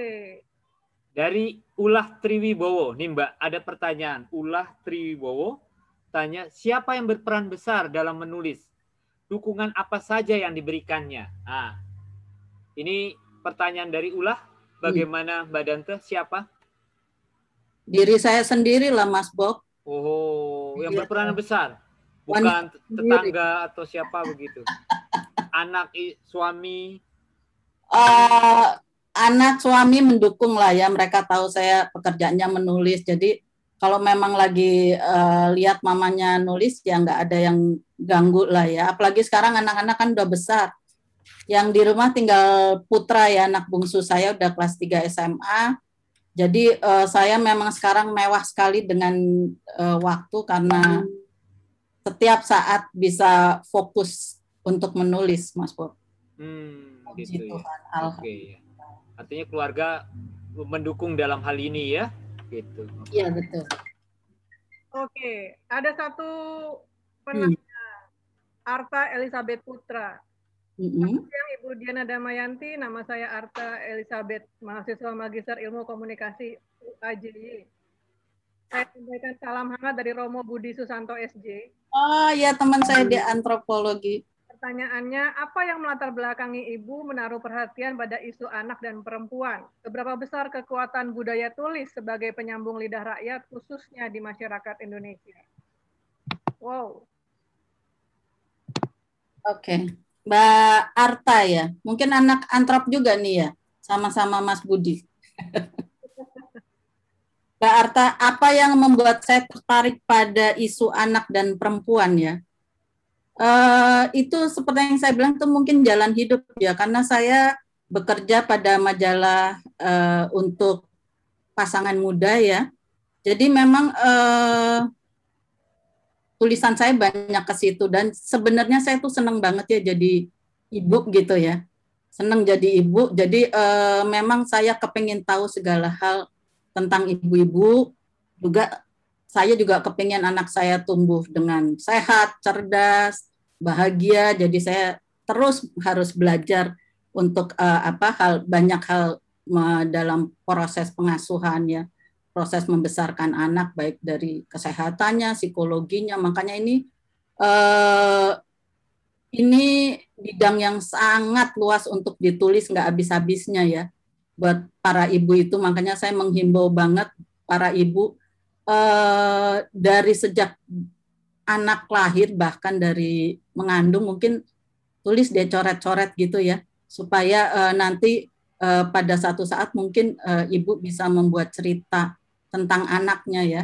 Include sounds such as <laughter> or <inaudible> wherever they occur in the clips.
Oke. Dari Ulah Triwibowo, nih Mbak, ada pertanyaan. Ulah Triwibowo tanya, siapa yang berperan besar dalam menulis? Dukungan apa saja yang diberikannya? Nah, ini pertanyaan dari Ulah. Bagaimana Mbak Dante? Siapa? Diri saya sendiri lah, Mas Bob. Oh, yang Iya. berperan besar. Wanita Bukan tetangga atau siapa begitu. Anak, suami. eh anak suami mendukung lah ya mereka tahu saya pekerjaannya menulis jadi kalau memang lagi eh, lihat mamanya nulis ya nggak ada yang ganggu lah ya apalagi sekarang anak-anak kan udah besar yang di rumah tinggal putra ya anak bungsu saya udah kelas 3 SMA jadi eh, saya memang sekarang mewah sekali dengan eh, waktu karena setiap saat bisa fokus untuk menulis Mas Bob Hmm, Puji gitu ya. Tuhan, Oke alhamdulillah. ya. Artinya keluarga mendukung dalam hal ini ya. Gitu. Iya betul. Oke, ada satu penanya. Arta Elizabeth Putra. Mm-mm. Yang Ibu Diana Damayanti, nama saya Arta Elizabeth, mahasiswa Magister Ilmu Komunikasi UAJY. Saya sampaikan salam hangat dari Romo Budi Susanto SJ. Oh ya teman saya di antropologi. Pertanyaannya, apa yang melatar belakangi Ibu menaruh perhatian pada isu anak dan perempuan? Seberapa besar kekuatan budaya tulis sebagai penyambung lidah rakyat, khususnya di masyarakat Indonesia? Wow, Oke, Mbak Arta ya. Mungkin anak antrop juga nih ya, sama-sama Mas Budi. <laughs> Mbak Arta, apa yang membuat saya tertarik pada isu anak dan perempuan ya? Eh, itu seperti yang saya bilang itu mungkin jalan hidup ya, karena saya bekerja pada majalah eh, untuk pasangan muda ya. Jadi memang eh, tulisan saya banyak ke situ dan sebenarnya saya tuh seneng banget ya jadi ibu gitu ya. Seneng jadi ibu. Jadi eh, memang saya kepengen tahu segala hal tentang ibu-ibu. Juga saya juga kepengen anak saya tumbuh dengan sehat cerdas bahagia jadi saya terus harus belajar untuk eh, apa hal banyak hal eh, dalam proses pengasuhan ya proses membesarkan anak baik dari kesehatannya, psikologinya. Makanya ini eh, ini bidang yang sangat luas untuk ditulis nggak habis-habisnya ya buat para ibu itu. Makanya saya menghimbau banget para ibu eh, dari sejak anak lahir bahkan dari mengandung mungkin tulis deh coret-coret gitu ya. Supaya eh, nanti eh, pada satu saat mungkin eh, ibu bisa membuat cerita tentang anaknya ya.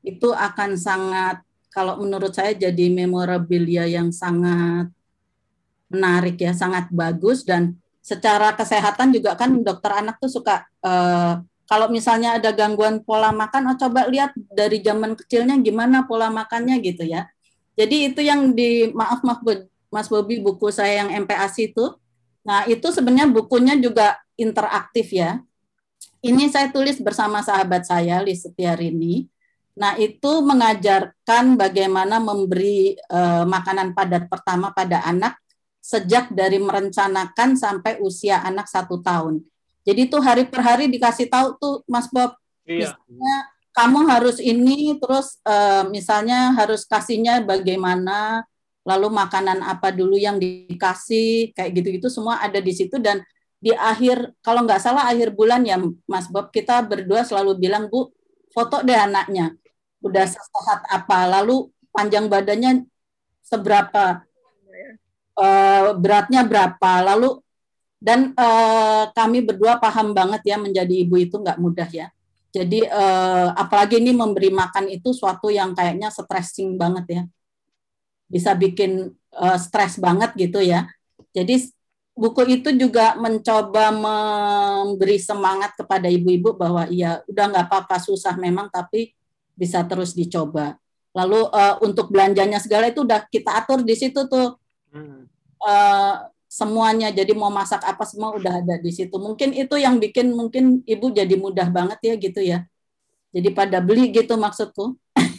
Itu akan sangat kalau menurut saya jadi memorabilia yang sangat menarik ya sangat bagus. Dan secara kesehatan juga kan dokter anak tuh suka eh, kalau misalnya ada gangguan pola makan oh coba lihat dari zaman kecilnya gimana pola makannya gitu ya jadi itu yang di maaf maaf Mas Bobi buku saya yang MPASI itu nah itu sebenarnya bukunya juga interaktif ya ini saya tulis bersama sahabat saya, Lis Setiarini. Nah, itu mengajarkan bagaimana memberi eh, makanan padat pertama pada anak sejak dari merencanakan sampai usia anak satu tahun. Jadi itu hari per hari dikasih tahu tuh, Mas Bob. Iya. Misalnya kamu harus ini, terus eh, misalnya harus kasihnya bagaimana, lalu makanan apa dulu yang dikasih, kayak gitu-gitu semua ada di situ dan di akhir kalau nggak salah akhir bulan ya Mas Bob kita berdua selalu bilang Bu foto deh anaknya udah sehat apa lalu panjang badannya seberapa uh, beratnya berapa lalu dan uh, kami berdua paham banget ya menjadi ibu itu nggak mudah ya. Jadi uh, apalagi ini memberi makan itu suatu yang kayaknya stressing banget ya. Bisa bikin uh, stres banget gitu ya. Jadi buku itu juga mencoba memberi semangat kepada ibu-ibu bahwa ya udah nggak apa-apa susah memang tapi bisa terus dicoba. Lalu uh, untuk belanjanya segala itu udah kita atur di situ tuh. Uh, semuanya. Jadi mau masak apa semua udah ada di situ. Mungkin itu yang bikin mungkin ibu jadi mudah banget ya gitu ya. Jadi pada beli gitu maksudku. <laughs>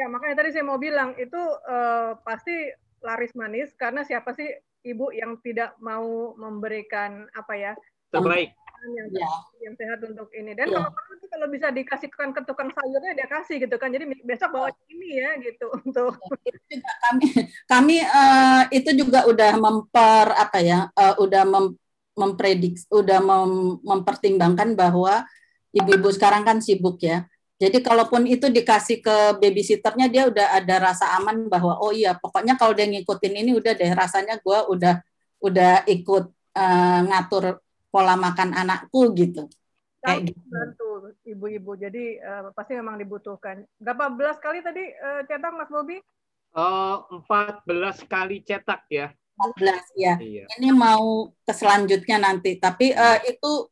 Ya, makanya tadi saya mau bilang itu eh, pasti laris manis karena siapa sih ibu yang tidak mau memberikan apa ya Terbaik. Yang, ya. yang sehat untuk ini. Dan ya. kalau perlu kalau bisa dikasihkan ke tukang sayurnya dia kasih gitu kan. Jadi besok bawa ini ya gitu <laughs> untuk. Itu juga kami kami uh, itu juga udah memper apa ya uh, udah mem, mempredik udah mem, mempertimbangkan bahwa ibu-ibu sekarang kan sibuk ya. Jadi kalaupun itu dikasih ke babysitternya dia udah ada rasa aman bahwa oh iya pokoknya kalau dia ngikutin ini udah deh rasanya gue udah udah ikut uh, ngatur pola makan anakku gitu. Kayak gitu. Bantu ibu-ibu. Jadi uh, pasti memang dibutuhkan. Berapa belas kali tadi uh, cetak Mas Bobi? Empat belas kali cetak ya. 14 ya. Iya. Ini mau ke selanjutnya nanti, tapi uh, itu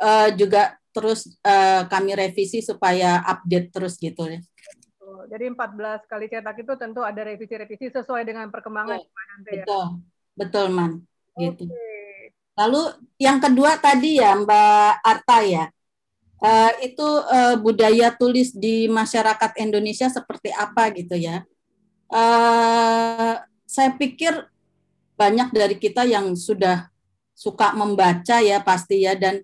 uh, juga terus uh, kami revisi supaya update terus gitu ya. Jadi 14 kali cetak itu tentu ada revisi-revisi sesuai dengan perkembangan oh, nanti ya. Betul, betul man. Gitu. Okay. Lalu yang kedua tadi ya Mbak Arta ya, uh, itu uh, budaya tulis di masyarakat Indonesia seperti apa gitu ya. Uh, saya pikir banyak dari kita yang sudah suka membaca ya pasti ya dan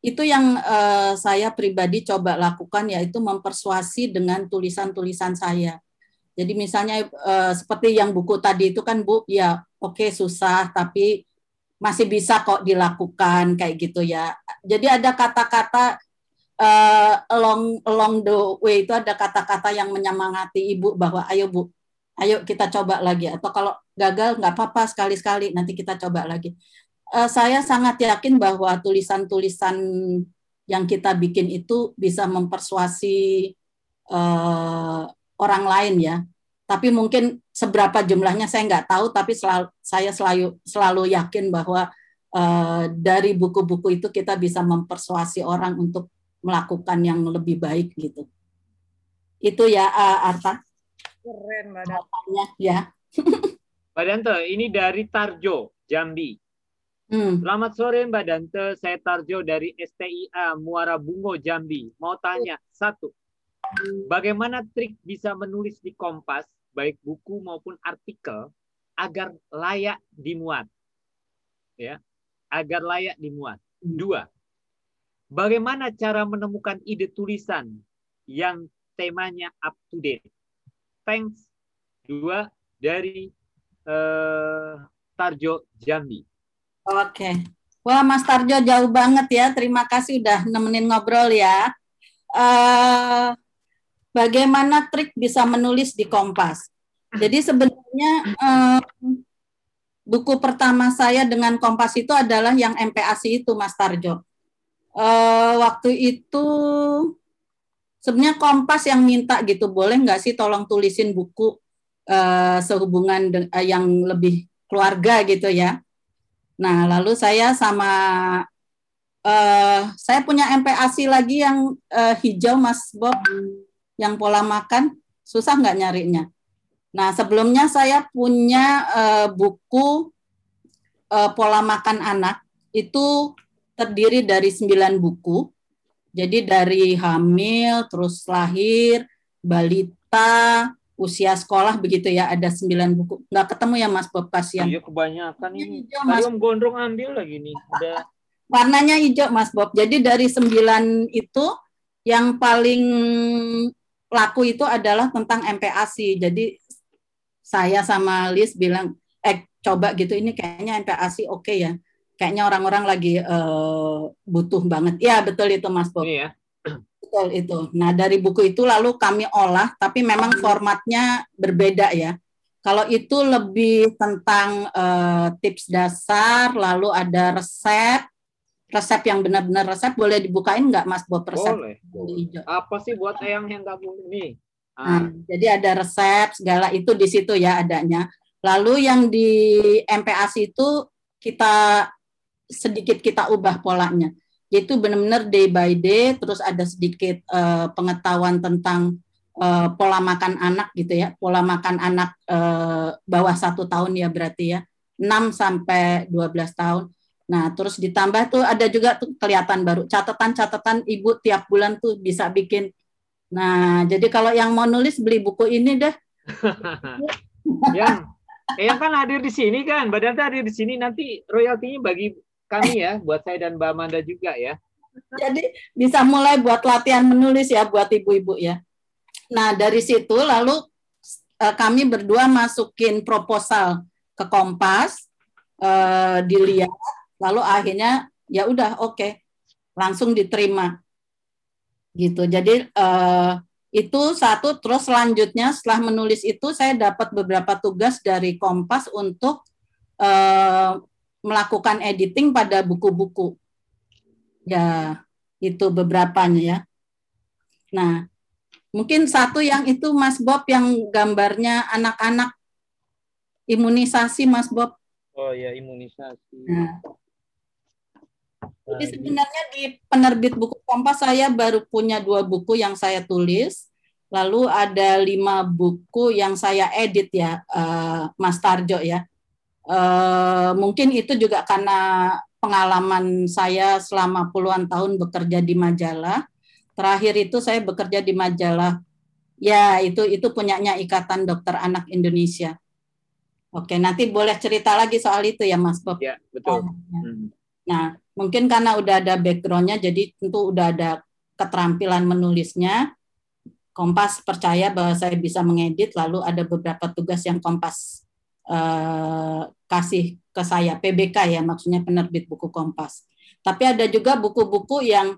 itu yang uh, saya pribadi coba lakukan yaitu mempersuasi dengan tulisan-tulisan saya. Jadi misalnya uh, seperti yang buku tadi itu kan Bu, ya oke okay, susah tapi masih bisa kok dilakukan kayak gitu ya. Jadi ada kata-kata uh, along along the way itu ada kata-kata yang menyemangati ibu bahwa ayo Bu, ayo kita coba lagi atau kalau gagal nggak apa-apa sekali-sekali nanti kita coba lagi uh, saya sangat yakin bahwa tulisan-tulisan yang kita bikin itu bisa mempersuasi uh, orang lain ya. Tapi mungkin seberapa jumlahnya saya nggak tahu, tapi selalu, saya selalu selalu yakin bahwa uh, dari buku-buku itu kita bisa mempersuasi orang untuk melakukan yang lebih baik gitu. Itu ya uh, Arta. Keren Mbak Ya. <laughs> Mbak Danto, ini dari Tarjo, Jambi. Hmm. Selamat sore Mbak Dante, saya Tarjo dari STIA Muara Bungo Jambi. Mau tanya satu, bagaimana trik bisa menulis di Kompas baik buku maupun artikel agar layak dimuat, ya, agar layak dimuat. Hmm. Dua, bagaimana cara menemukan ide tulisan yang temanya up to date? Thanks. Dua dari uh, Tarjo Jambi. Oke. Wah, Mas Tarjo jauh banget ya. Terima kasih udah nemenin ngobrol ya. Uh, bagaimana trik bisa menulis di Kompas? Jadi sebenarnya uh, buku pertama saya dengan Kompas itu adalah yang MPASI itu, Mas Tarjo. Uh, waktu itu sebenarnya Kompas yang minta gitu, boleh nggak sih tolong tulisin buku uh, sehubungan uh, yang lebih keluarga gitu ya. Nah, lalu saya sama uh, saya punya MPASI lagi yang uh, hijau, Mas Bob, yang pola makan susah nggak nyarinya. Nah, sebelumnya saya punya uh, buku uh, pola makan anak. Itu terdiri dari sembilan buku. Jadi dari hamil, terus lahir, balita, usia sekolah begitu ya ada sembilan buku. Nggak ketemu ya Mas Bob? Kasihan. Iya kebanyakan ini. Hijau, Mas. gondrong ambil lagi nih. Udah. Warnanya hijau Mas Bob. Jadi dari sembilan itu yang paling laku itu adalah tentang MPASI jadi saya sama Liz bilang eh coba gitu ini kayaknya MPASI oke okay ya. Kayaknya orang-orang lagi uh, butuh banget. Ya betul itu Mas Bob. Iya. Betul itu. Nah, dari buku itu lalu kami olah, tapi memang formatnya berbeda ya. Kalau itu lebih tentang uh, tips dasar, lalu ada resep, resep yang benar-benar resep boleh dibukain nggak Mas buat resep? Boleh. Apa sih buat eyang yang kamu ini? Ah. Nah, jadi ada resep segala itu di situ ya adanya. Lalu yang di MPAS itu kita sedikit kita ubah polanya itu benar-benar day by day terus ada sedikit uh, pengetahuan tentang uh, pola makan anak gitu ya pola makan anak uh, bawah satu tahun ya berarti ya 6 sampai 12 tahun nah terus ditambah tuh ada juga tuh kelihatan baru catatan-catatan ibu tiap bulan tuh bisa bikin nah jadi kalau yang mau nulis beli buku ini deh <laughs> yang yang kan hadir di sini kan badan hadir di sini nanti royaltinya bagi kami ya, buat saya dan Mbak Amanda juga ya. Jadi bisa mulai buat latihan menulis ya buat ibu-ibu ya. Nah dari situ lalu uh, kami berdua masukin proposal ke Kompas, uh, dilihat, lalu akhirnya ya udah oke, okay, langsung diterima gitu. Jadi uh, itu satu terus selanjutnya setelah menulis itu saya dapat beberapa tugas dari Kompas untuk uh, melakukan editing pada buku-buku ya itu beberapa ya. Nah, mungkin satu yang itu Mas Bob yang gambarnya anak-anak imunisasi Mas Bob. Oh ya imunisasi. Nah. Jadi sebenarnya di penerbit buku Kompas saya baru punya dua buku yang saya tulis, lalu ada lima buku yang saya edit ya, uh, Mas Tarjo ya. Uh, mungkin itu juga karena pengalaman saya selama puluhan tahun bekerja di majalah. Terakhir itu saya bekerja di majalah ya itu itu punyanya Ikatan Dokter Anak Indonesia. Oke, nanti boleh cerita lagi soal itu ya Mas Bob. Ya, betul. Hmm. Nah, mungkin karena udah ada backgroundnya, jadi tentu udah ada keterampilan menulisnya. Kompas percaya bahwa saya bisa mengedit, lalu ada beberapa tugas yang Kompas uh, kasih ke saya PBK ya maksudnya penerbit buku Kompas. Tapi ada juga buku-buku yang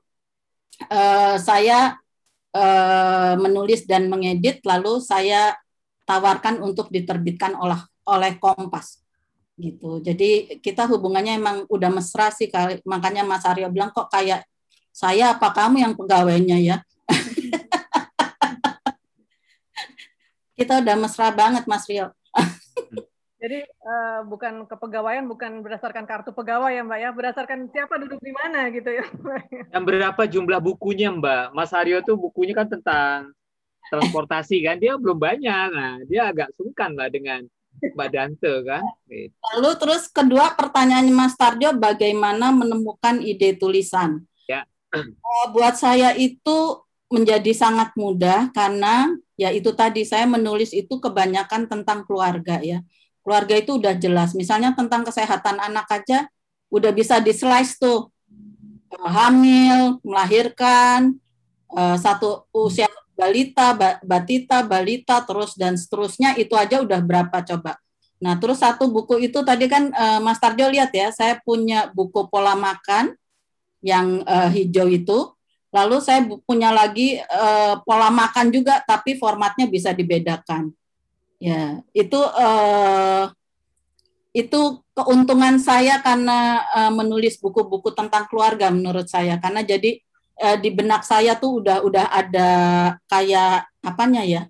uh, saya uh, menulis dan mengedit lalu saya tawarkan untuk diterbitkan oleh oleh Kompas gitu. Jadi kita hubungannya emang udah mesra sih makanya Mas Aryo bilang kok kayak saya apa kamu yang pegawainya ya. <laughs> kita udah mesra banget Mas Rio. <laughs> Jadi uh, bukan kepegawaian, bukan berdasarkan kartu pegawai ya Mbak ya, berdasarkan siapa duduk di mana gitu ya. Dan berapa jumlah bukunya Mbak? Mas Aryo tuh bukunya kan tentang transportasi kan, dia belum banyak, nah dia agak sungkan lah dengan Mbak Dante kan. Gitu. Lalu terus kedua pertanyaan Mas Tarjo, bagaimana menemukan ide tulisan? Ya. Uh, buat saya itu menjadi sangat mudah karena ya itu tadi saya menulis itu kebanyakan tentang keluarga ya keluarga itu udah jelas. Misalnya tentang kesehatan anak aja udah bisa di slice tuh hamil, melahirkan, eh, satu usia balita, batita, balita, terus dan seterusnya itu aja udah berapa coba. Nah, terus satu buku itu tadi kan eh, Mas Tarjo lihat ya, saya punya buku pola makan yang uh, hijau itu. Lalu saya punya lagi uh, pola makan juga, tapi formatnya bisa dibedakan. Ya, itu uh, itu keuntungan saya karena uh, menulis buku-buku tentang keluarga menurut saya karena jadi uh, di benak saya tuh udah udah ada kayak apanya ya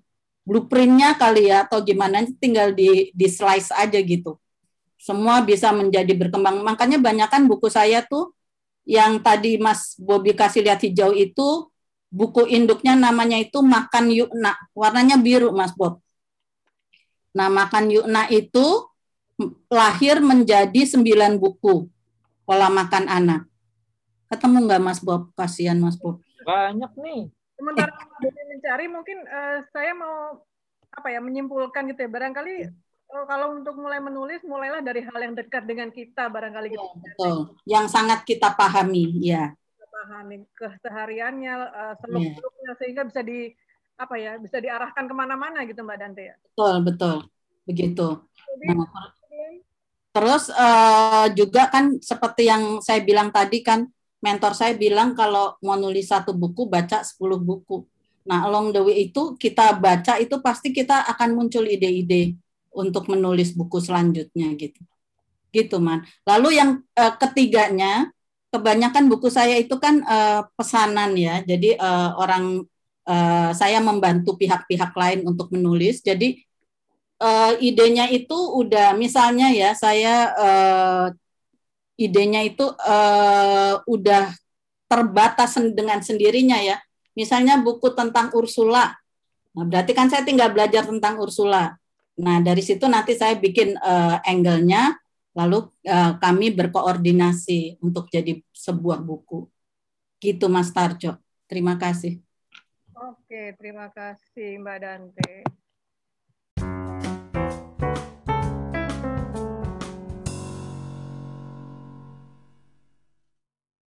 blueprintnya kali ya atau gimana tinggal di di slice aja gitu. Semua bisa menjadi berkembang. Makanya banyak kan buku saya tuh yang tadi Mas Bobi kasih lihat hijau itu buku induknya namanya itu makan yuk nak warnanya biru Mas Bob. Nah, Makan Yukna itu lahir menjadi sembilan buku pola makan anak. Ketemu nggak Mas Bob? Kasihan Mas Bob. Banyak nih. Sementara eh. mencari, mungkin uh, saya mau apa ya menyimpulkan gitu ya. Barangkali uh, kalau untuk mulai menulis, mulailah dari hal yang dekat dengan kita barangkali gitu. Ya, betul. Yang sangat kita pahami, ya. Kita pahami kesehariannya, uh, seluk-beluknya ya. sehingga bisa di apa ya bisa diarahkan ke mana-mana gitu Mbak Dante ya. Betul betul begitu. Nah, terus uh, juga kan seperti yang saya bilang tadi kan mentor saya bilang kalau mau nulis satu buku baca 10 buku. Nah along the way itu kita baca itu pasti kita akan muncul ide-ide untuk menulis buku selanjutnya gitu. Gitu man. Lalu yang uh, ketiganya kebanyakan buku saya itu kan uh, pesanan ya. Jadi uh, orang saya membantu pihak-pihak lain untuk menulis. Jadi idenya itu udah misalnya ya saya idenya itu uh, udah terbatas dengan sendirinya ya. Misalnya buku tentang Ursula. Nah, berarti kan saya tinggal belajar tentang Ursula. Nah, dari situ nanti saya bikin uh, angle-nya lalu uh, kami berkoordinasi untuk jadi sebuah buku. Gitu Mas Tarjo. Terima kasih. Oke, terima kasih Mbak Dante.